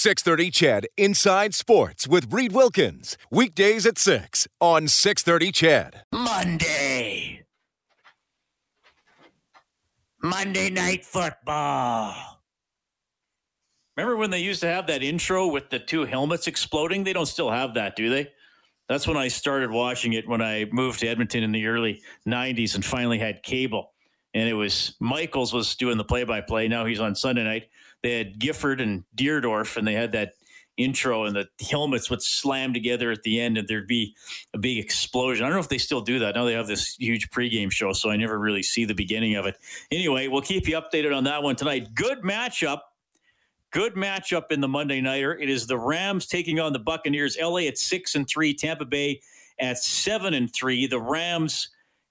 630 CHED Inside Sports with Reed Wilkins. Weekdays at 6 on 630 CHED. Monday. Monday Night Football. Remember when they used to have that intro with the two helmets exploding? They don't still have that, do they? That's when I started watching it when I moved to Edmonton in the early 90s and finally had cable. And it was Michaels was doing the play by play. Now he's on Sunday night. They had Gifford and Dierdorf, and they had that intro, and the helmets would slam together at the end, and there'd be a big explosion. I don't know if they still do that. Now they have this huge pregame show, so I never really see the beginning of it. Anyway, we'll keep you updated on that one tonight. Good matchup. Good matchup in the Monday Nighter. It is the Rams taking on the Buccaneers. LA at six and three, Tampa Bay at seven and three. The Rams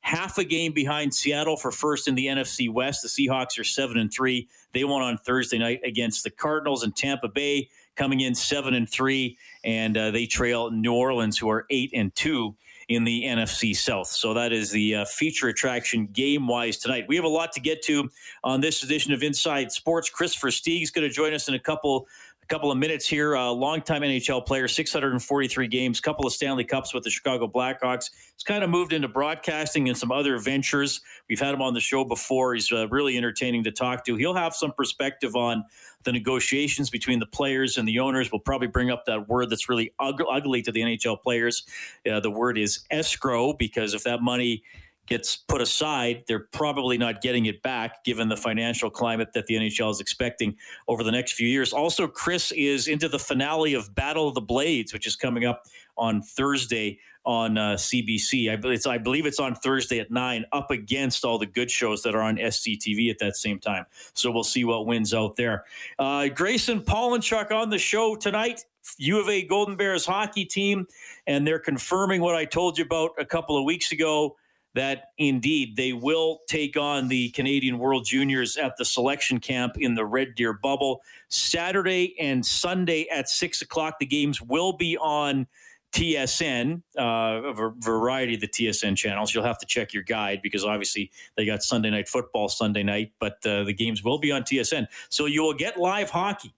half a game behind Seattle for first in the NFC West. The Seahawks are seven and three. They won on Thursday night against the Cardinals and Tampa Bay coming in seven and three, and uh, they trail New Orleans, who are eight and two in the NFC South. So that is the uh, feature attraction game wise tonight. We have a lot to get to on this edition of Inside Sports. Christopher Versteeg is going to join us in a couple couple of minutes here. Uh, longtime NHL player, 643 games, couple of Stanley Cups with the Chicago Blackhawks. He's kind of moved into broadcasting and some other ventures. We've had him on the show before. He's uh, really entertaining to talk to. He'll have some perspective on the negotiations between the players and the owners. We'll probably bring up that word that's really ugly to the NHL players. Uh, the word is escrow because if that money gets put aside, they're probably not getting it back given the financial climate that the NHL is expecting over the next few years. Also, Kris is into the finale of Battle of the Blades, which is coming up on Thursday on uh, CBC. I, I, believe it's on Thursday at 9, up against all the good shows that are on SCTV at that same time. So we'll see what wins out there. Uh, Grayson Pawlenchuk on the show tonight. U of A Golden Bears hockey team, and they're confirming what I told you about a couple of weeks ago that indeed they will take on the Canadian World Juniors at the selection camp in the Red Deer bubble. Saturday and Sunday at six o'clock, the games will be on TSN, uh, a variety of the TSN channels. You'll have to check your guide because obviously they got Sunday night football Sunday night, but uh, the games will be on TSN. So you will get live hockey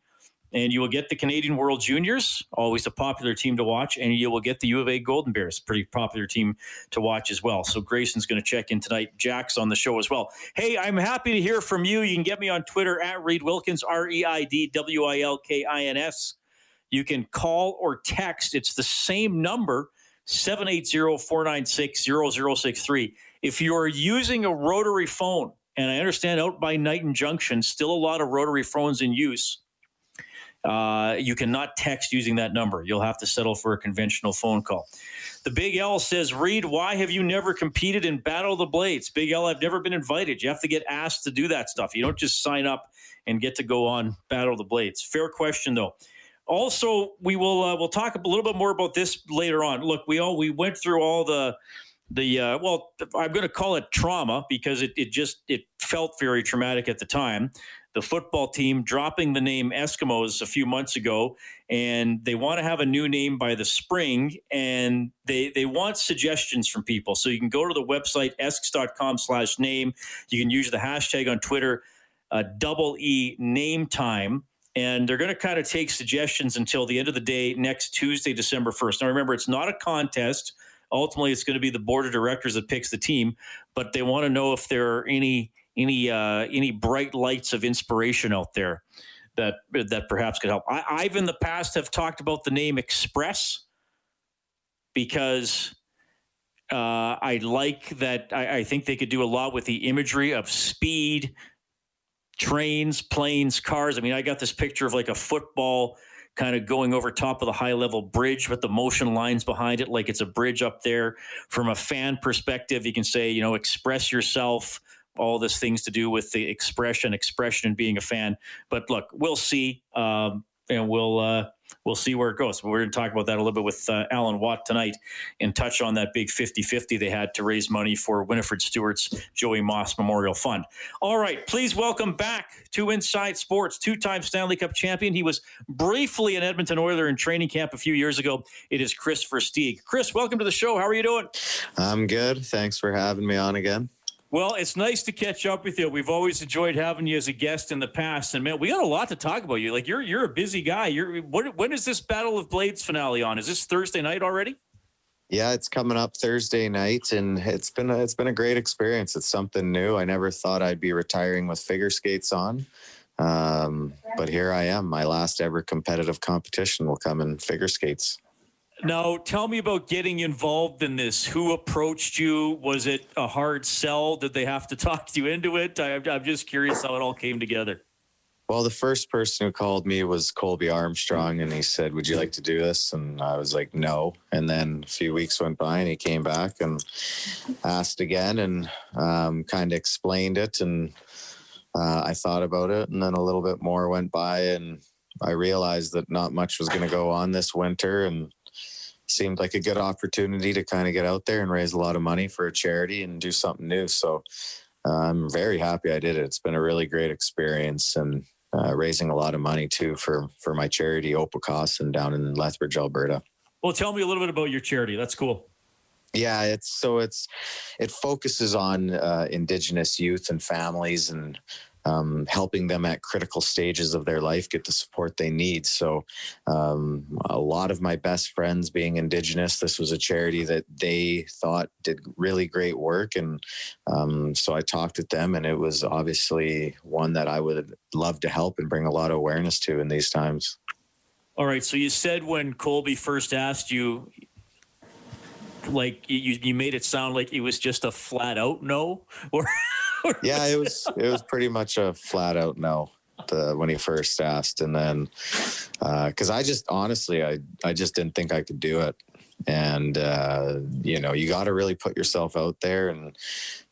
and you will get the Canadian World Juniors, always a popular team to watch, and you will get the U of A Golden Bears, pretty popular team to watch as well. So Grayson's going to check in tonight. Jack's on the show as well. Hey, I'm happy to hear from you. You can get me on Twitter at Reed Wilkins, R E I D W I L K I N S. You can call or text. It's the same number, 780 496 0063. If you are using a rotary phone, and I understand out by Niton Junction, still a lot of rotary phones in use uh, you cannot text using that number. You'll have to settle for a conventional phone call. The Big L says, Reed, why have you never competed in Battle of the Blades? Big L, I've never been invited. You have to get asked to do that stuff. You don't just sign up and get to go on Battle of the Blades. Fair question, though. Also, we will uh, we'll talk a little bit more about this later on. Look, we all we went through all the the uh, well, I'm going to call it trauma because it, it just it felt very traumatic at the time the football team dropping the name Eskimos a few months ago, and they want to have a new name by the spring, and they they want suggestions from people. So you can go to the website esks.com slash name. You can use the hashtag on Twitter, uh, double E name time. And they're going to kind of take suggestions until the end of the day next Tuesday, December 1st. Now, remember, it's not a contest. Ultimately, it's going to be the board of directors that picks the team, but they want to know if there are any any uh, any bright lights of inspiration out there that that perhaps could help. I, I've in the past have talked about the name Express because uh, I like that. I, I, think they could do a lot with the imagery of speed, trains, planes, cars. I mean, I got this picture of like a football kind of going over top of the high level bridge with the motion lines behind it, like it's a bridge up there. From a fan perspective, you can say, you know, express yourself all this things to do with the expression, expression, and being a fan. But look, we'll see, um, and we'll uh, we'll see where it goes. We're going to talk about that a little bit with uh, Alan Watt tonight, and touch on that big 50-50 they had to raise money for Winnifred Stewart's Joey Moss Memorial Fund. All right, please welcome back to Inside Sports, two-time Stanley Cup champion. He was briefly an Edmonton Oiler in training camp a few years ago. It is Kris Versteeg. Kris, welcome to the show. How are you doing? I'm good. Thanks for having me on again. Well, it's nice to catch up with you. We've always enjoyed having you as a guest in the past, and man, we got a lot to talk about. You like you're you're a busy guy. You're what, when is this Battle of Blades finale on? Is this Thursday night already? Yeah, it's coming up Thursday night, and it's been a, it's been a great experience. It's something new. I never thought I'd be retiring with figure skates on, um, but here I am. My last ever competitive competition will come in figure skates. Now, tell me about getting involved in this. Who approached you? Was it a hard sell? Did they have to talk you into it? I, I'm just curious how it all came together. Well, the first person who called me was Colby Armstrong, and he said, "Would you like to do this?" And I was like, "No." And then a few weeks went by, and he came back and asked again, and um, kind of explained it. And uh, I thought about it, and then a little bit more went by, and I realized that not much was going to go on this winter, and seemed like a good opportunity to kind of get out there and raise a lot of money for a charity and do something new. So uh, I'm very happy I did it. It's been a really great experience and uh, raising a lot of money too for for my charity and down in Lethbridge, Alberta. Well, tell me a little bit about your charity. That's cool. Yeah, it's so it's it focuses on uh, Indigenous youth and families and um, helping them at critical stages of their life get the support they need. So, um, a lot of my best friends being Indigenous, this was a charity that they thought did really great work. And um, so I talked with them, and it was obviously one that I would love to help and bring a lot of awareness to in these times. All right. So, you said when Colby first asked you, like you, you made it sound like it was just a flat out no or yeah, it was it was pretty much a flat out no the, when he first asked, and then because uh, I just honestly I I just didn't think I could do it, and uh, you know you got to really put yourself out there, and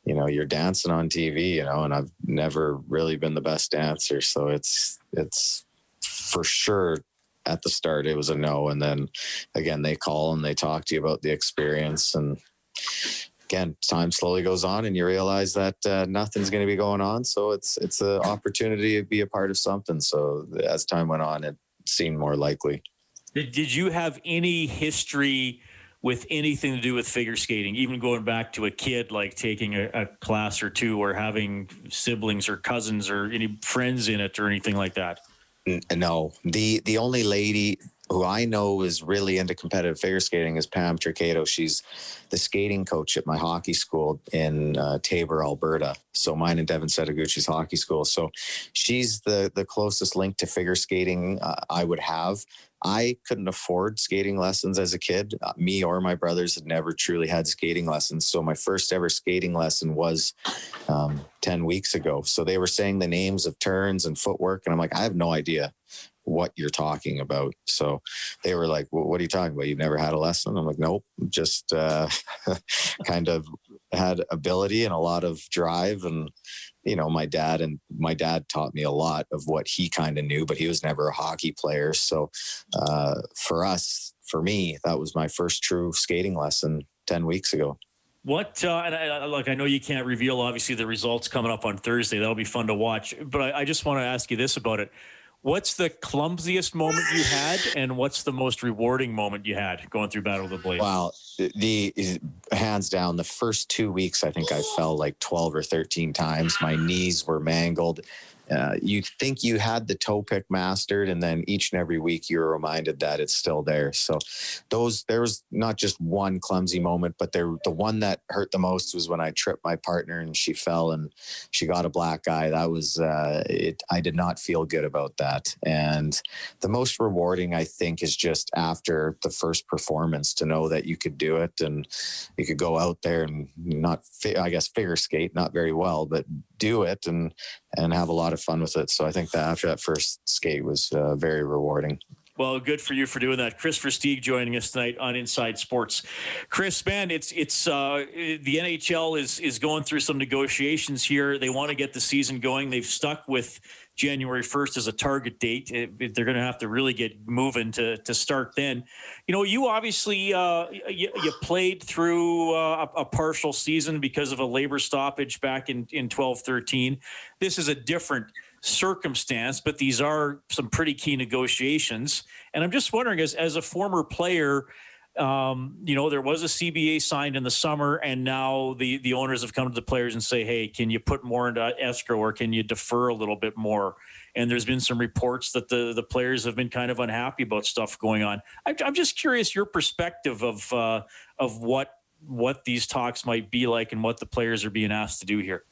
you know you're dancing on TV, you know, and I've never really been the best dancer, so it's it's for sure at the start it was a no and then again they call and they talk to you about the experience and again, time slowly goes on, and you realize that uh, nothing's going to be going on. So it's it's an opportunity to be a part of something. So as time went on, it seemed more likely. Did, did you have any history with anything to do with figure skating, even going back to a kid, like taking a, a class or two, or having siblings or cousins or any friends in it, or anything like that? No, the the only lady who I know is really into competitive figure skating is Pam Tricato. She's the skating coach at my hockey school in uh, Taber, Alberta. So mine and Devin Setoguchi's hockey school. So she's the the closest link to figure skating uh, I would have. I couldn't afford skating lessons as a kid. Uh, me or my brothers had never truly had skating lessons. So my first ever skating lesson was um, 10 weeks ago. So they were saying the names of turns and footwork. And I'm like, I have no idea what you're talking about. So they were like, well, what are you talking about? You've never had a lesson? I'm like, nope, just uh, kind of had ability and a lot of drive. And, you know, my dad and my dad taught me a lot of what he kind of knew, but he was never a hockey player. So uh, for us, for me, that was my first true skating lesson 10 weeks ago. What uh, and I, look, I know you can't reveal obviously the results coming up on Thursday. That'll be fun to watch. But I, I just want to ask you this about it What's the clumsiest moment you had, and what's the most rewarding moment you had going through Battle of the Blades? Wow, the, hands down, the first two weeks, I think I fell like twelve or thirteen times. My knees were mangled. Uh, you think you had the toe pick mastered, and then each and every week you're reminded that it's still there. So, those there was not just one clumsy moment, but there the one that hurt the most was when I tripped my partner and she fell and she got a black eye. That was uh, it. I did not feel good about that. And the most rewarding, I think, is just after the first performance to know that you could do it and you could go out there and not, I guess, figure skate not very well, but do it and and have a lot of fun with it. So I think that after that first skate was uh, very rewarding. Well, good for you for doing that. Kris Versteeg joining us tonight on Inside Sports. Kris, man, it's it's uh, the NHL is is going through some negotiations here. They want to get the season going. They've stuck with January 1st as a target date. It, they're going to have to really get moving to to start then. You know, you obviously uh, you, you, played through uh, a, a, partial season because of a labor stoppage back in in 12 13. This is a different circumstance, but these are some pretty key negotiations. And I'm just wondering, as as a former player, um, you know, there was a CBA signed in the summer, and now the the owners have come to the players and say, "Hey, can you put more into escrow, or can you defer a little bit more?" And there's been some reports that the the players have been kind of unhappy about stuff going on. I, I'm just curious your perspective of uh, of what what these talks might be like and what the players are being asked to do here.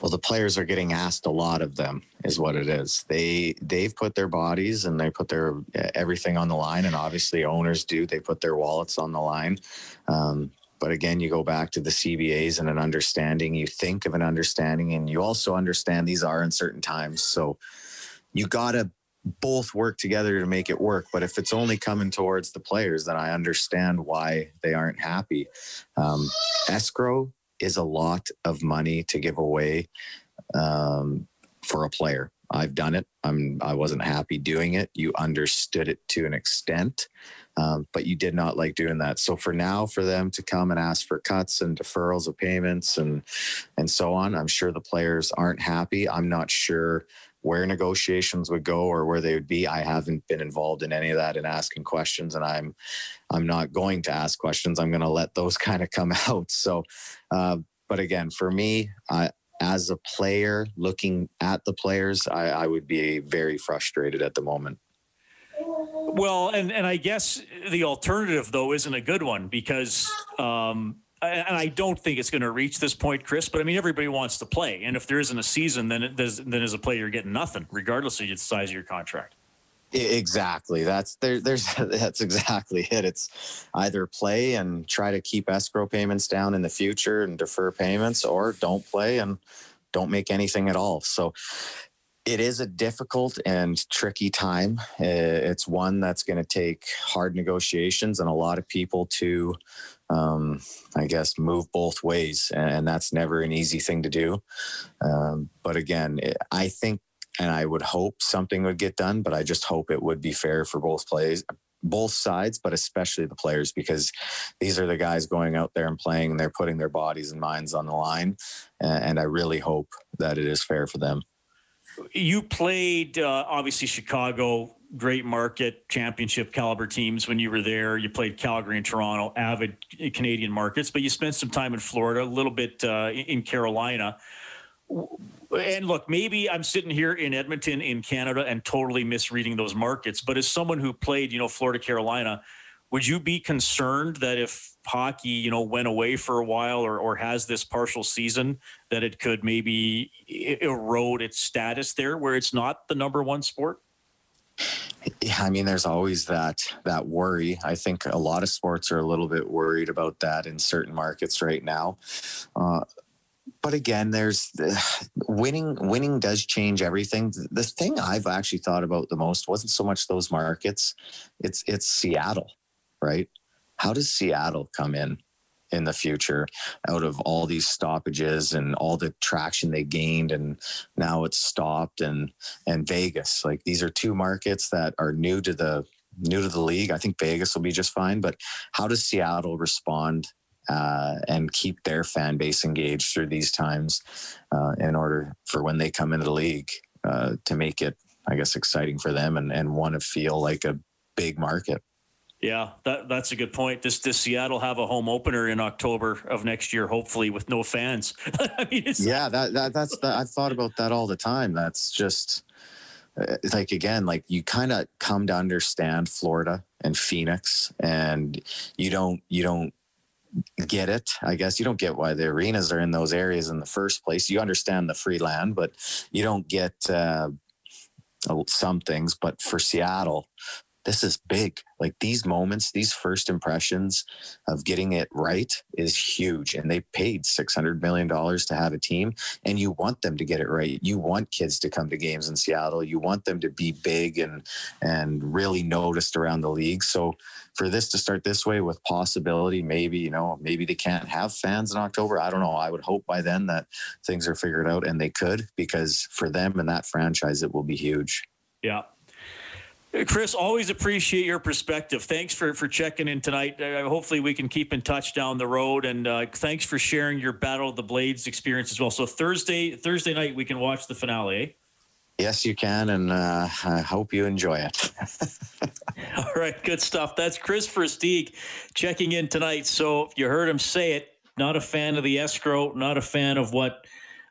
Well, the players are getting asked a lot of them, is what it is. They they've put their bodies and they put their everything on the line, and obviously owners do. They put their wallets on the line. Um, but again, you go back to the CBAs and an understanding. You think of an understanding, and you also understand these are uncertain times. So you got to both work together to make it work. But if it's only coming towards the players, then I understand why they aren't happy. Um, escrow is a lot of money to give away um, for a player. I've done it. I'm. I wasn't happy doing it. You understood it to an extent, um, but you did not like doing that. So for now, for them to come and ask for cuts and deferrals of payments and and so on, I'm sure the players aren't happy. I'm not sure where negotiations would go or where they would be. I haven't been involved in any of that in asking questions, and I'm I'm not going to ask questions. I'm going to let those kind of come out. So, uh, but again, for me, I, as a player looking at the players, I, I would be very frustrated at the moment. Well, and and I guess the alternative though isn't a good one because um, and I don't think it's going to reach this point, Kris. But I mean, everybody wants to play, and if there isn't a season, then it, then as a player, you're getting nothing, regardless of the size of your contract. Exactly. That's there. There's that's exactly it. It's either play and try to keep escrow payments down in the future and defer payments, or don't play and don't make anything at all. So it is a difficult and tricky time. It's one that's going to take hard negotiations and a lot of people to um, I guess, move both ways. And that's never an easy thing to do. Um, but again, I think and I would hope something would get done, but I just hope it would be fair for both plays, both sides, but especially the players, because these are the guys going out there and playing and they're putting their bodies and minds on the line. And I really hope that it is fair for them. You played, uh, obviously, Chicago great market championship caliber teams when you were there. You played Calgary and Toronto, avid Canadian markets, but you spent some time in Florida, a little bit uh, in Carolina. And look, maybe I'm sitting here in Edmonton in Canada and totally misreading those markets, but as someone who played, you know, Florida, Carolina, would you be concerned that if hockey, you know, went away for a while or, or has this partial season, that it could maybe erode its status there where it's not the number one sport? Yeah, I mean, there's always that that worry. I think a lot of sports are a little bit worried about that in certain markets right now. Uh, but again, there's winning. Winning does change everything. The thing I've actually thought about the most wasn't so much those markets; it's it's Seattle, right? How does Seattle come in? in the future out of all these stoppages and all the traction they gained and now it's stopped and and Vegas like these are two markets that are new to the new to the league I think Vegas will be just fine but how does Seattle respond uh, and keep their fan base engaged through these times uh, in order for when they come into the league uh, to make it I guess exciting for them and, and want to feel like a big market yeah, that, that's a good point. Does, does Seattle have a home opener in October of next year, hopefully with no fans? I mean, yeah, that, that that's the, I've thought about that all the time. That's just uh, like again, like you kind of come to understand Florida and Phoenix, and you don't you don't get it. I guess you don't get why the arenas are in those areas in the first place. You understand the free land, but you don't get uh, some things. But for Seattle, this is big. Like these moments, these first impressions of getting it right is huge. And they paid $600 million to have a team, and you want them to get it right. You want kids to come to games in Seattle. You want them to be big and, and really noticed around the league. So for this to start this way with possibility, maybe, you know, maybe they can't have fans in October. I don't know. I would hope by then that things are figured out and they could, because for them and that franchise, it will be huge. Yeah. Kris, always appreciate your perspective. Thanks for, for checking in tonight. Uh, hopefully, we can keep in touch down the road. And uh, thanks for sharing your Battle of the Blades experience as well. So Thursday Thursday night, we can watch the finale. Eh? Yes, you can, and uh, I hope you enjoy it. All right, good stuff. That's Kris Versteeg checking in tonight. So you heard him say it. Not a fan of the escrow, not a fan of what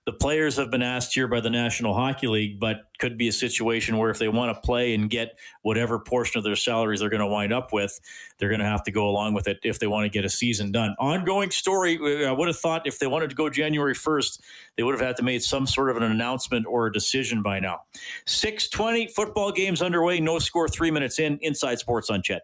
the players have been asked here by the National Hockey League, but could be a situation where if they want to play and get whatever portion of their salaries they're going to wind up with, they're going to have to go along with it if they want to get a season done. Ongoing story. Uh, I would have thought if they wanted to go January 1st, they would have had to make some sort of an announcement or a decision by now. 620 football games underway. No score three minutes in. Inside Sports on CHED.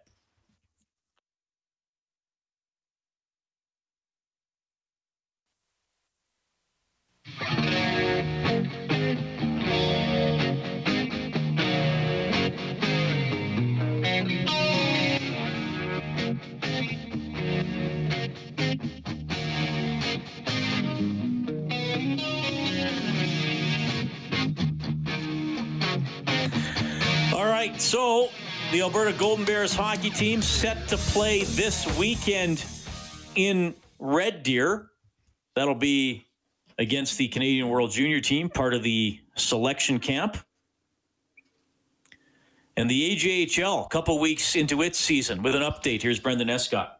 So the Alberta Golden Bears hockey team set to play this weekend in Red Deer. That'll be against the Canadian World Junior team, part of the selection camp. And the AJHL, a couple weeks into its season, with an update. Here's Brendan Escott.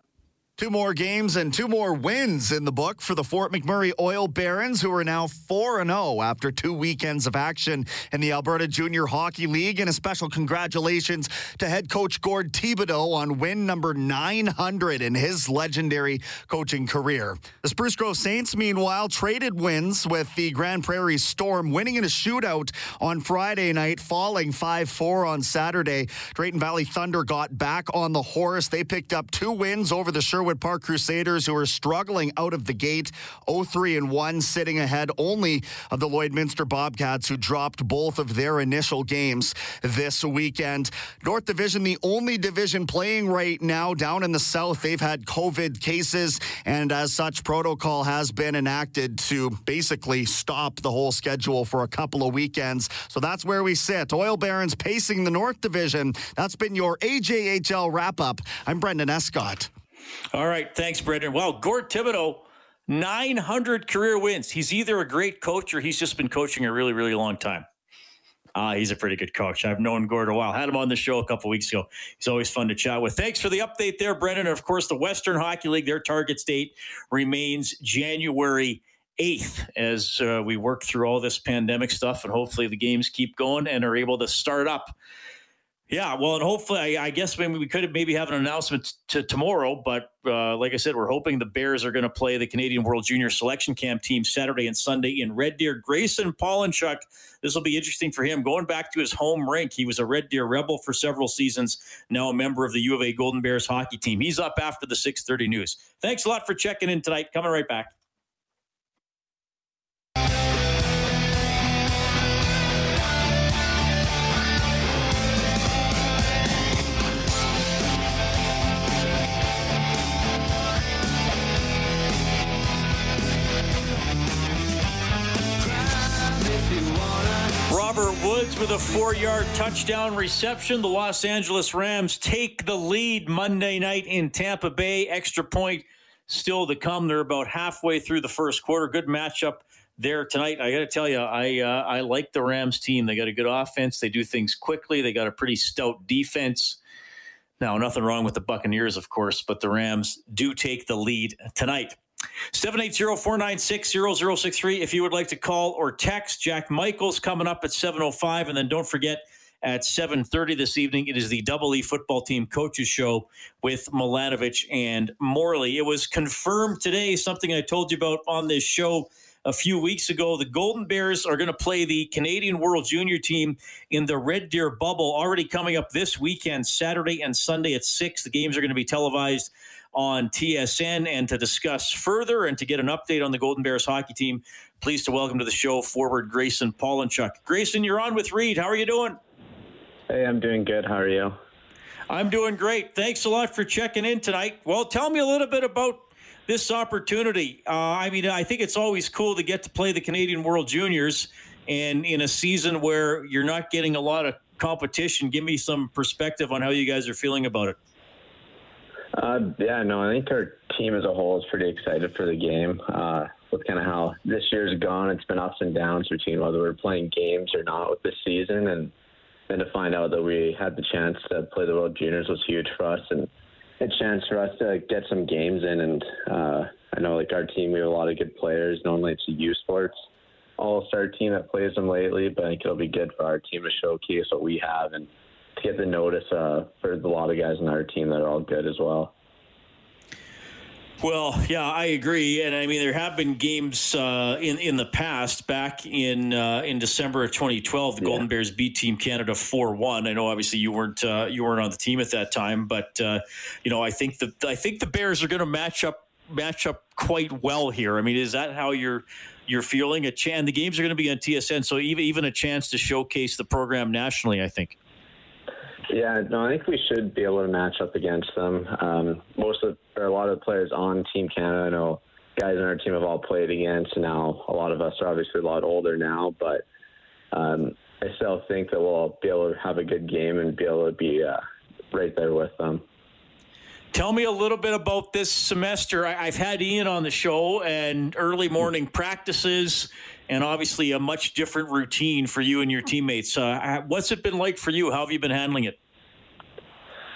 Two more games and two more wins in the book for the Fort McMurray Oil Barons, who are now 4 0 after two weekends of action in the Alberta Junior Hockey League. And a special congratulations to head coach Gord Thibodeau on win number 900 in his legendary coaching career. The Spruce Grove Saints, meanwhile, traded wins with the Grande Prairie Storm, winning in a shootout on Friday night, falling 5 4 on Saturday. Drayton Valley Thunder got back on the horse. They picked up two wins over the Sherwood Sherwood Park Crusaders, who are struggling out of the gate, 0-3 and 1, sitting ahead only of the Lloydminster Bobcats, who dropped both of their initial games this weekend. North Division, the only division playing right now down in the south. They've had COVID cases, and as such, protocol has been enacted to basically stop the whole schedule for a couple of weekends. So that's where we sit. Oil Barons pacing the North Division. That's been your AJHL wrap up. I'm Brendan Escott. All right. Thanks, Brendan. Well, Gord Thibodeau, 900 career wins. He's either a great coach or he's just been coaching a really, really long time. Ah, he's a pretty good coach. I've known Gord a while. Had him on the show a couple weeks ago. He's always fun to chat with. Thanks for the update there, Brendan. And of course, the Western Hockey League, their target date remains January 8th as uh, we work through all this pandemic stuff. And hopefully the games keep going and are able to start up yeah, well, and hopefully, I, I guess maybe we could maybe have an announcement to tomorrow. But uh, like I said, we're hoping the Bears are going to play the Canadian World Junior Selection Camp team Saturday and Sunday in Red Deer. Grayson Pawlenchuk, this will be interesting for him. Going back to his home rink, he was a Red Deer Rebel for several seasons. Now a member of the U of A Golden Bears hockey team. He's up after the six thirty news. Thanks a lot for checking in tonight. Coming right back. Robert Woods with a four yard touchdown reception. The Los Angeles Rams take the lead Monday night in Tampa Bay. Extra point still to come. They're about halfway through the first quarter. Good matchup there tonight. I got to tell you, I uh, I like the Rams team. They got a good offense. They do things quickly. They got a pretty stout defense. Now, nothing wrong with the Buccaneers, of course, but the Rams do take the lead tonight. 780-496-0063 if you would like to call or text. Jack Michaels coming up at 7.05. And then don't forget, at 7.30 this evening, it is the Double E Football Team Coaches Show with Milanovich and Morley. It was confirmed today, something I told you about on this show a few weeks ago. The Golden Bears are going to play the Canadian World Junior team in the Red Deer bubble, already coming up this weekend, Saturday and Sunday at 6. The games are going to be televised on TSN. And to discuss further and to get an update on the Golden Bears hockey team, pleased to welcome to the show forward Grayson Pawlenchuk. Grayson, you're on with Reed. How are you doing? Hey, I'm doing good. How are you? I'm doing great. Thanks a lot for checking in tonight. Well, tell me a little bit about this opportunity. Uh, I mean, I think it's always cool to get to play the Canadian World Juniors, and in a season where you're not getting a lot of competition, give me some perspective on how you guys are feeling about it. Uh, yeah, no, I think our team as a whole is pretty excited for the game. Uh, with kind of how this year's gone, it's been ups and downs between whether we're playing games or not with this season, and then to find out that we had the chance to play the World Juniors was huge for us, and a chance for us to get some games in. And uh, I know, like our team, we have a lot of good players. Normally, it's a U Sports All Star team that plays them lately, but I think it'll be good for our team to showcase what we have and to get the notice uh, for a lot of guys on our team that are all good as well. Well, yeah, I agree, and I mean there have been games uh, in in the past. Back in uh, in December of 2012, the yeah. Golden Bears beat Team Canada four one. I know obviously you weren't uh, you weren't on the team at that time, but uh, you know I think the I think the Bears are going to match up match up quite well here. I mean, is that how you're you're feeling? A chance the games are going to be on TSN, so even even a chance to showcase the program nationally. I think. Yeah, no, I think we should be able to match up against them. Um, most of or a lot of the players on Team Canada, I know guys on our team have all played against. Now a lot of us are obviously a lot older now, but um, I still think that we'll be able to have a good game and be able to be uh, right there with them. Tell me a little bit about this semester. I, have had Ian on the show and early morning practices, and obviously a much different routine for you and your teammates. Uh, what's it been like for you? How have you been handling it?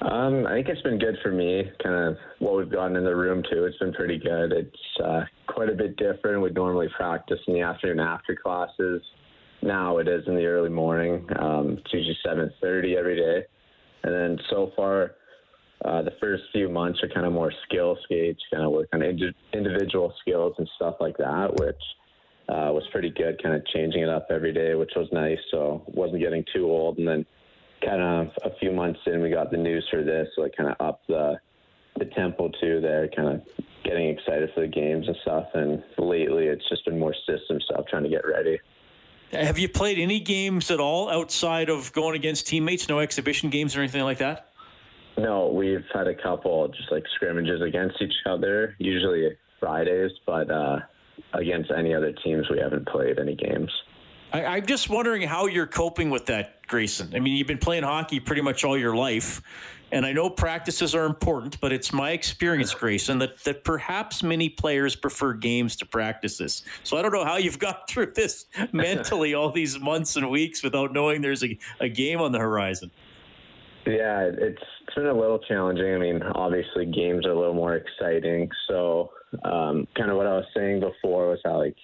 Um, I think it's been good for me. Kind of what we've gotten in the room too. It's been pretty good. It's uh, quite a bit different. We'd normally practice in the afternoon after classes. Now it is in the early morning. Um, it's usually seven thirty every day, and then so far uh, the first few months are kind of more skill skates, kind of work on indi- individual skills and stuff like that, which uh, was pretty good. Kind of changing it up every day, which was nice. So wasn't getting too old. And then kind of a few months in, we got the news for this, so kind of upped the the tempo too. There, kind of getting excited for the games and stuff. And lately, it's just been more system stuff, trying to get ready. Have you played any games at all outside of going against teammates? No exhibition games or anything like that? No, we've had a couple just like scrimmages against each other, usually Fridays, but uh, against any other teams, we haven't played any games. I, am just wondering how you're coping with that, Grayson. I mean, you've been playing hockey pretty much all your life, and I know practices are important, but it's my experience, Grayson, that, that perhaps many players prefer games to practices. So I don't know how you've got through this mentally all these months and weeks without knowing there's a, a game on the horizon. Yeah, it's it's been a little challenging. I mean, obviously games are a little more exciting. So, um, kind of what I was saying before was how like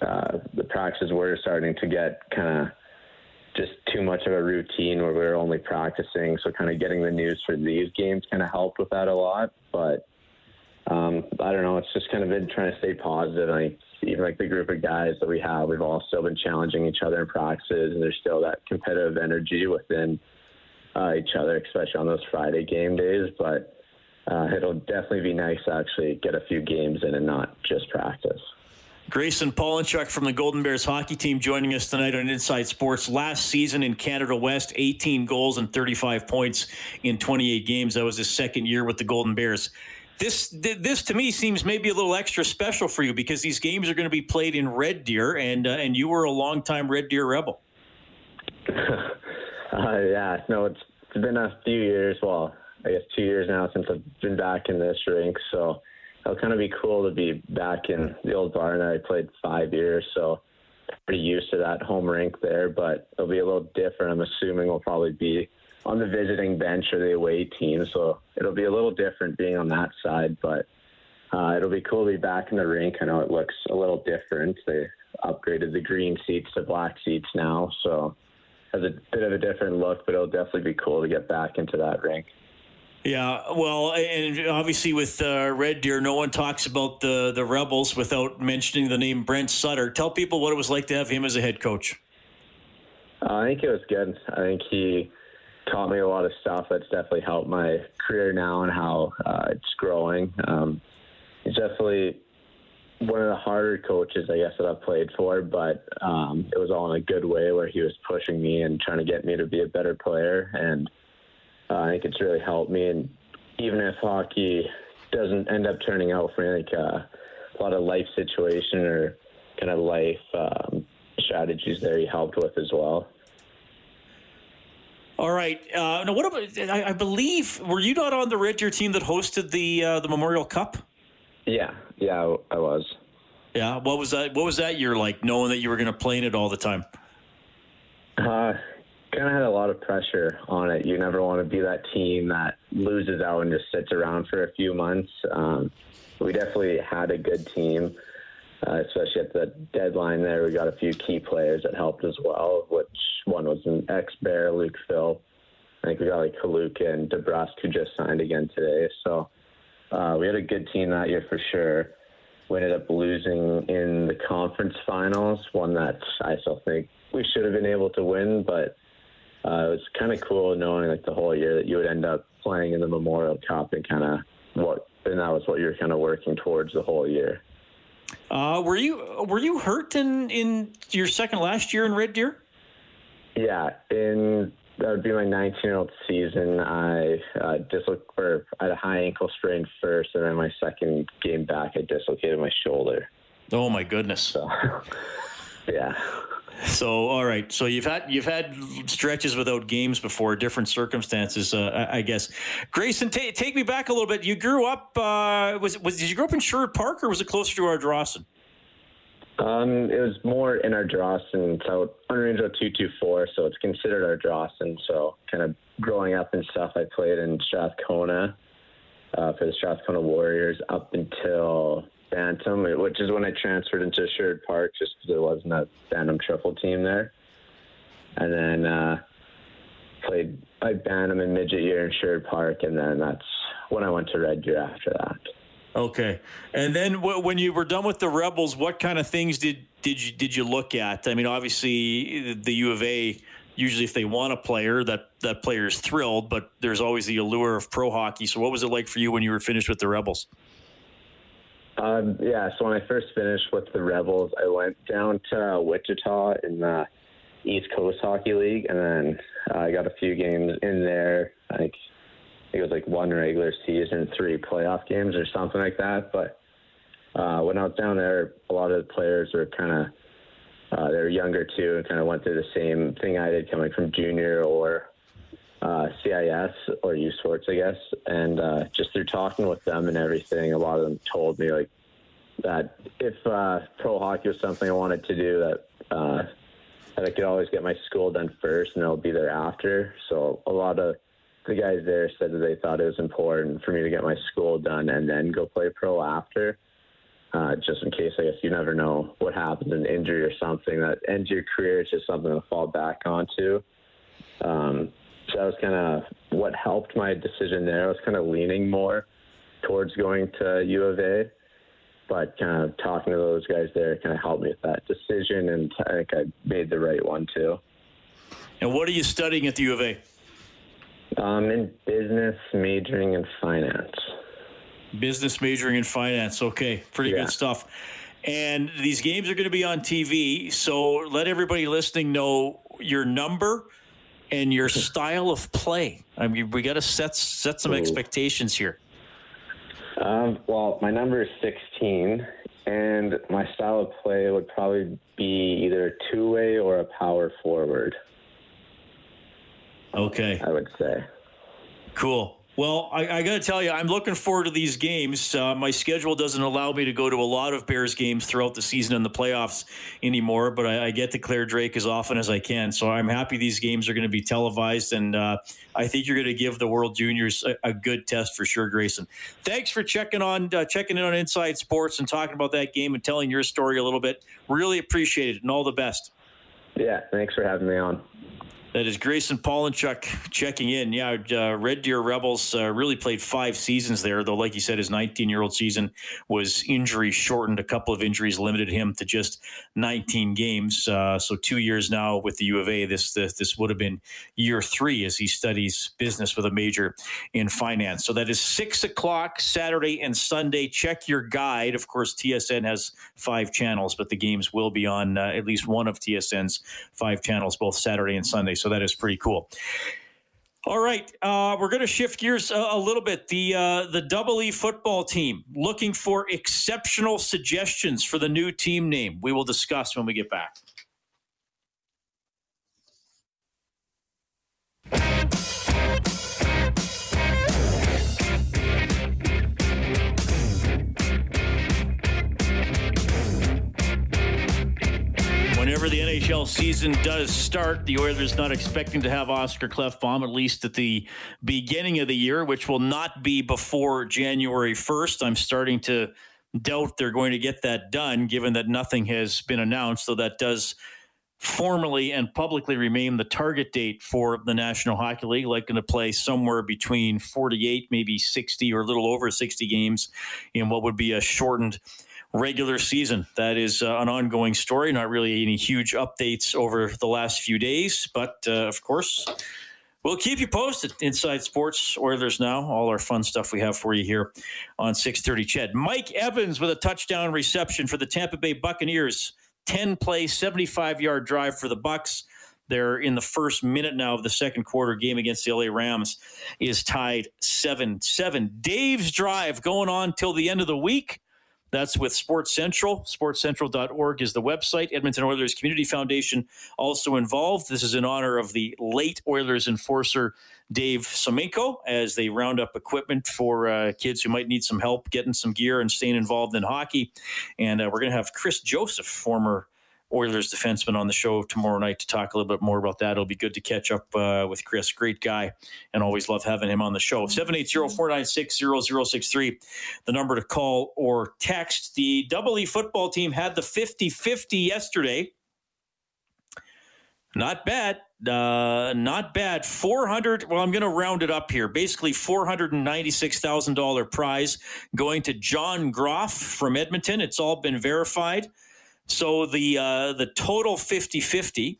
uh, the practices were starting to get kind of just too much of a routine where we were only practicing. So, kind of getting the news for these games kind of helped with that a lot. But um, I don't know. It's just kind of been trying to stay positive. I even like the group of guys that we have, we've all still been challenging each other in practices, and there's still that competitive energy within uh, each other, especially on those Friday game days. But uh, it'll definitely be nice to actually get a few games in and not just practice. Grayson Pawlenchuk from the Golden Bears hockey team joining us tonight on Inside Sports. Last season in Canada West, 18 goals and 35 points in 28 games. That was his second year with the Golden Bears. This this to me seems maybe a little extra special for you because these games are going to be played in Red Deer, and uh, and you were a longtime Red Deer Rebel. Uh, yeah, no, it's, it's been a few years. Well, I guess two years now since I've been back in this rink. So it'll kind of be cool to be back in the old barn. I played five years, so pretty used to that home rink there. But it'll be a little different. I'm assuming we'll probably be on the visiting bench or the away team, so it'll be a little different being on that side. But uh, it'll be cool to be back in the rink. I know it looks a little different. They upgraded the green seats to black seats now, so has a bit of a different look, but it'll definitely be cool to get back into that rink. Yeah, well, and obviously with uh, Red Deer, no one talks about the the Rebels without mentioning the name Brent Sutter. Tell people what it was like to have him as a head coach. Uh, I think it was good. I think he taught me a lot of stuff that's definitely helped my career now and how uh, it's growing. Um, he's definitely one of the harder coaches, I guess, that I've played for, but um, it was all in a good way where he was pushing me and trying to get me to be a better player. And uh, I think it's really helped me. And even if hockey doesn't end up turning out for me, like uh, a lot of life situation or kind of life um, strategies there he helped with as well. All right. Uh, now, what about? I, I, believe were you not on the Red Deer team that hosted the uh, the Memorial Cup? Yeah, yeah, I was. Yeah, what was that? What was that year like, knowing that you were going to play in it all the time? Uh, kind of had a lot of pressure on it. You never want to be that team that loses out and just sits around for a few months. Um, we definitely had a good team, uh, especially at the deadline there. We got a few key players that helped as well, which one was an ex Bear, Luke Philp. I think we got like Kaluka and DeBrusk who just signed again today. So uh, we had a good team that year for sure. We ended up losing in the conference finals, one that I still think we should have been able to win, but uh, it was kind of cool knowing like the whole year that you would end up playing in the Memorial Cup and kind of what, and that was what you were kind of working towards the whole year. Uh, were you were you hurt in in your second last year in Red Deer? Yeah, in that would be my 19 year old season. I uh, dislocated, or I had a high ankle sprain first, and then my second game back, I dislocated my shoulder. Oh my goodness! So, yeah. So all right, so you've had you've had stretches without games before, different circumstances, uh, I, I, guess. Grayson, t- take me back a little bit. You grew up uh, was was did you grow up in Sherwood Park or was it closer to Ardrossan? Um, it was more in Ardrossan, so Unrangeau two two four, so it's considered Ardrossan. So kind of growing up and stuff, I played in Strathcona uh, for the Strathcona Warriors up until Bantam, which is when I transferred into Sherwood Park, just because there wasn't a Bantam triple team there. And then uh, played I Bantam in midget year in Sherwood Park, and then that's when I went to Red Deer after that. Okay, and then w- when you were done with the Rebels, what kind of things did did you did you look at? I mean, obviously the U of A. Usually, if they want a player, that that player is thrilled, but there's always the allure of pro hockey. So, what was it like for you when you were finished with the Rebels? Um, yeah, so when I first finished with the Rebels, I went down to Wichita in the East Coast Hockey League, and then uh, I got a few games in there. I think it was like one regular season, three playoff games, or something like that. But uh, when I was down there, a lot of the players were kind of uh, they were younger too, and kind of went through the same thing I did, coming from junior or uh, CIS or U Sports, I guess. And uh, just through talking with them and everything, a lot of them told me like that if uh, pro hockey was something I wanted to do, that uh, that I could always get my school done first, and I'll be there after. So a lot of the guys there said that they thought it was important for me to get my school done and then go play pro after. Uh, just in case, I guess you never know what happens, an injury or something that ends your career. It's just something to fall back onto. Um, so that was kind of what helped my decision there. I was kind of leaning more towards going to U of A, but kind of talking to those guys there kind of helped me with that decision, and I think I made the right one too. And what are you studying at the U of A? I'm in business, majoring in finance. Business majoring in finance. Okay, pretty yeah. good stuff. And these games are going to be on TV, so let everybody listening know your number and your style of play. I mean, we got to set set some Ooh. expectations here. Um, well, my number is 16, and my style of play would probably be either a two way or a power forward. Okay. I would say. Cool. Well, I, I got to tell you, I'm looking forward to these games. Uh, my schedule doesn't allow me to go to a lot of Bears games throughout the season and the playoffs anymore, but I, I get to Clare Drake as often as I can. So I'm happy these games are going to be televised, and uh, I think you're going to give the World Juniors a, a, good test for sure, Grayson. Thanks for checking on uh, checking in on Inside Sports and talking about that game and telling your story a little bit. Really appreciate it, and all the best. Yeah, thanks for having me on. That is Grayson Pawlenchuk checking in. Yeah, uh, Red Deer Rebels uh, really played five seasons there, though, like you said, his 19 year old season was injury shortened. A couple of injuries limited him to just 19 games. Uh, so, two years now with the U of A. This, this, this would have been year three as he studies business with a major in finance. So, that is six o'clock Saturday and Sunday. Check your guide. Of course, TSN has five channels, but the games will be on uh, at least one of TSN's five channels, both Saturday and Sunday. So that is pretty cool. All right, uh, we're going to shift gears a, a, little bit. The uh, the Double E football team looking for exceptional suggestions for the new team name. We will discuss when we get back. NHL season does start, the Oilers not expecting to have Oscar Klefbom, at least at the beginning of the year, which will not be before January 1st. I'm starting to doubt they're going to get that done, given that nothing has been announced. So that does formally and publicly remain the target date for the National Hockey League, likely to play somewhere between 48, maybe 60, or a little over 60 games in what would be a shortened regular season. That is uh, an ongoing story. Not really any huge updates over the last few days, but uh, of course, we'll keep you posted. Inside Sports Oilers now, all our fun stuff we have for you here on 6:30. CHED Mike Evans with a touchdown reception for the Tampa Bay Buccaneers. 10 play, 75 yard drive for the Bucs. They're in the first minute now of the second quarter game against the LA Rams is tied 7 7. Dave's drive going on till the end of the week. That's with Sports Central. SportsCentral.org is the website. Edmonton Oilers Community Foundation also involved. This is in honor of the late Oilers enforcer Dave Semenko as they round up equipment for uh, kids who might need some help getting some gear and staying involved in hockey. And uh, we're going to have Chris Joseph, former Oilers defenseman on the show tomorrow night to talk a little bit more about that. It'll be good to catch up uh, with Chris. Great guy, and always love having him on the show. 780-496-0063, the number to call or text. The Double E football team had the 50-50 yesterday. Not bad. Uh, not bad. 400. Well, I'm going to round it up here. Basically, $496,000 prize going to John Groff from Edmonton. It's all been verified. So the uh, the total 50-50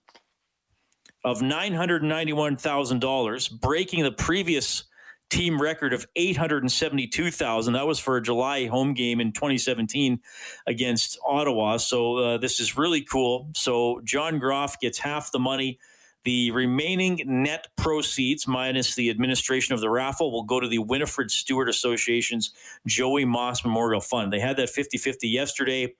of $991,000, breaking the previous team record of 872,000. That was for a July home game in 2017 against Ottawa. So uh, this is really cool. So John Groff gets half the money. The remaining net proceeds, minus the administration of the raffle, will go to the Winnifred Stewart Association's Joey Moss Memorial Fund. They had that 50 50 yesterday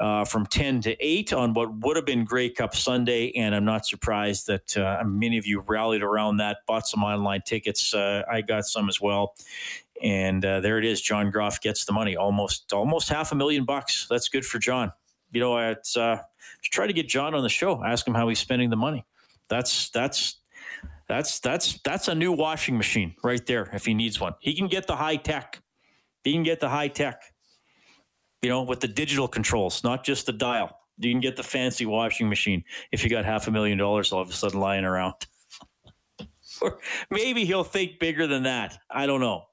uh, from 10 to 8 on what would have been Grey Cup Sunday. And I'm not surprised that uh, many of you rallied around that, bought some online tickets. Uh, I got some as well. And uh, there it is. John Groff gets the money, almost almost half a million bucks. That's good for John. You know, it's uh, try to get John on the show. Ask him how he's spending the money. That's that's that's that's that's a new washing machine right there. If he needs one, he can get the high tech. He can get the high tech you know, with the digital controls, not just the dial. You can get the fancy washing machine if you got half a million dollars all of a sudden lying around. or maybe he'll think bigger than that. I don't know.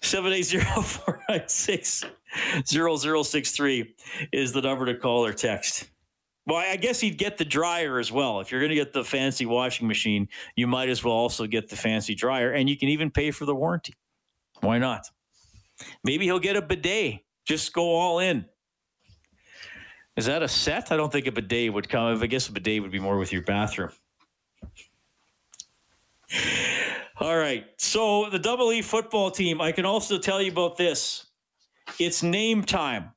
780-496-0063 is the number to call or text. Well, I guess he'd get the dryer as well. If you're going to get the fancy washing machine, you might as well also get the fancy dryer, and you can even pay for the warranty. Why not? Maybe he'll get a bidet. Just go all in. Is that a set? I don't think a bidet would come. I guess a bidet would be more with your bathroom. All right. So the Double E football team, I can also tell you about this. It's name time.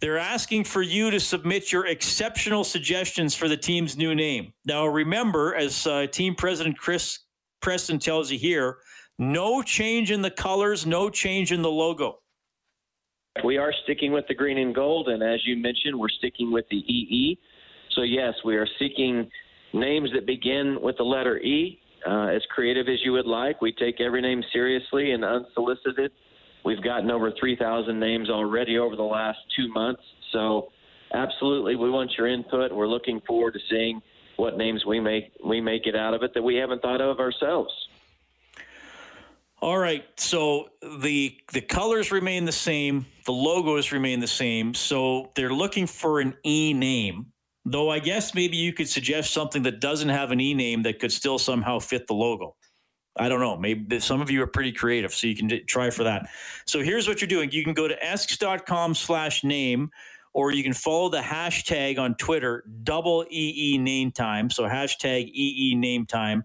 They're asking for you to submit your exceptional suggestions for the team's new name. Now, remember, as uh, team president Chris Presson tells you here, no change in the colors, no change in the logo. We are sticking with the green and gold, and as you mentioned, we're sticking with the EE. So, yes, we are seeking names that begin with the letter E. Uh, as creative as you would like, we take every name seriously and unsolicited. We've gotten over 3,000 names already over the last two months. So, absolutely, we want your input. We're looking forward to seeing what names we make we make it out of it that we haven't thought of ourselves. All right. So the the colors remain the same, the logos remain the same. So they're looking for an E name. Though I guess maybe you could suggest something that doesn't have an E name that could still somehow fit the logo. I don't know. Maybe some of you are pretty creative, so you can try for that. So here's what you're doing. You can go to esks.com slash name, or you can follow the hashtag on Twitter, double EE name time. So hashtag EE name time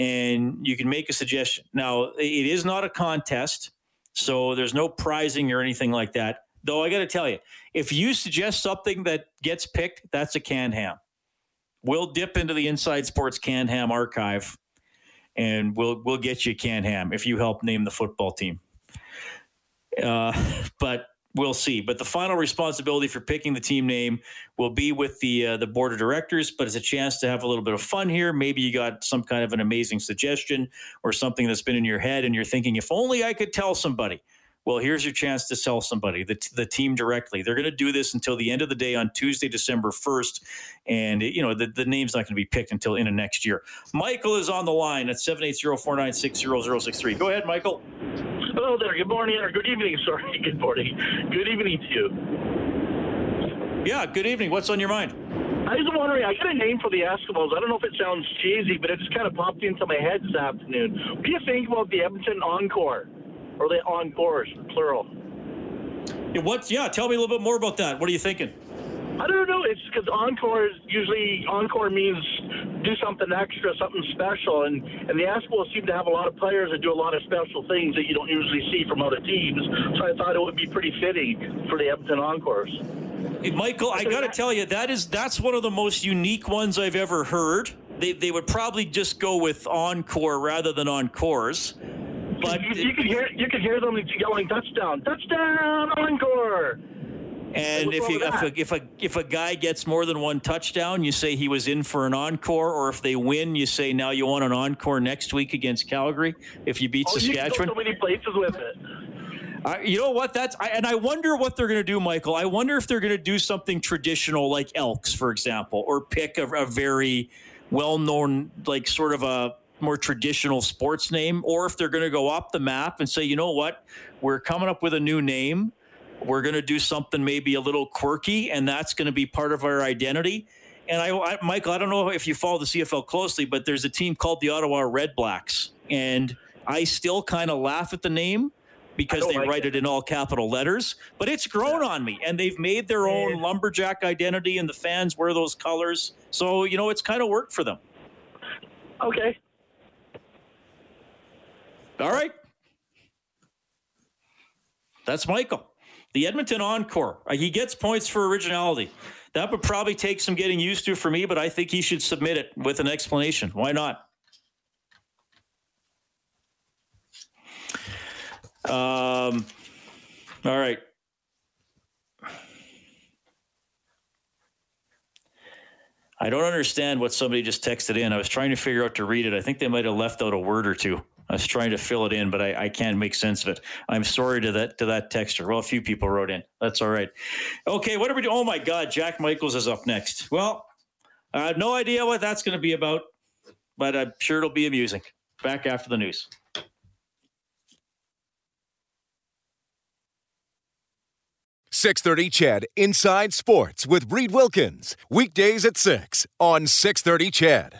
and you can make a suggestion. Now, it is not a contest, so there's no prizing or anything like that. Though I got to tell you, if you suggest something that gets picked, that's a canned ham. We'll dip into the Inside Sports canned ham archive, and we'll we'll get you a canned ham if you help name the football team. Uh, but we'll see. But the final responsibility for picking the team name will be with the uh, the board of directors. But it's a chance to have a little bit of fun here. Maybe you got some kind of an amazing suggestion or something that's been in your head, and you're thinking, if only I could tell somebody. Well, here's your chance to sell somebody, the, the team directly. They're going to do this until the end of the day on Tuesday, December 1st. And, you know, the, the name's not going to be picked until in the next year. Michael is on the line at 780 496 0063. Go ahead, Michael. Hello there. Good morning or good evening. Sorry. Good morning. Good evening to you. Yeah. Good evening. What's on your mind? I was wondering. I got a name for the Eskimos. I don't know if it sounds cheesy, but it just kind of popped into my head this afternoon. What do you think about the Edmonton Encore, or the Encores, plural? Yeah, what's yeah? Tell me a little bit more about that. What are you thinking? I don't know. It's because encore is usually encore means do something extra, something special, and and the Eskimos seem to have a lot of players that do a lot of special things that you don't usually see from other teams. So I thought it would be pretty fitting for the Edmonton Encores. Hey, Michael, I got to tell you that is that's one of the most unique ones I've ever heard. They they would probably just go with encore rather than encores. But you, you could hear you could hear them yelling touchdown, touchdown, encore. And if, you, if, a, if, a, if a guy gets more than one touchdown, you say he was in for an encore, or if they win, you say now you want an encore next week against Calgary if you beat oh, Saskatchewan. You so many places with it. Uh, you know what? That's I, and I wonder what they're going to do, Michael. I wonder if they're going to do something traditional like Elks, for example, or pick a, a very well-known, like sort of a more traditional sports name, or if they're going to go up the map and say, you know what, we're coming up with a new name we're going to do something maybe a little quirky, and that's going to be part of our identity. And I, I, Michael, I don't know if you follow the CFL closely, but there's a team called the Ottawa Red Blacks, and I still kind of laugh at the name because they like write it. it. in all capital letters. But it's grown yeah. on me, and they've made their own yeah. lumberjack identity, and the fans wear those colors. So you know, it's kind of worked for them. Okay. All right. That's Michael. The Edmonton Encore. Uh, he gets points for originality. That would probably take some getting used to for me, but I think he should submit it with an explanation. Why not? Um, all right. I don't understand what somebody just texted in. I was trying to figure out to read it. I think they might have left out a word or two. I was trying to fill it in, but I, I, can't make sense of it. I'm sorry to that to that texter. Well, a few people wrote in. That's all right. Okay, what are we doing? Oh my God, Jack Michaels is up next. Well, I have no idea what that's going to be about, but I'm sure it'll be amusing. Back after the news. Six thirty, CHED Inside Sports with Reid Wilkins weekdays at six on six thirty, CHED.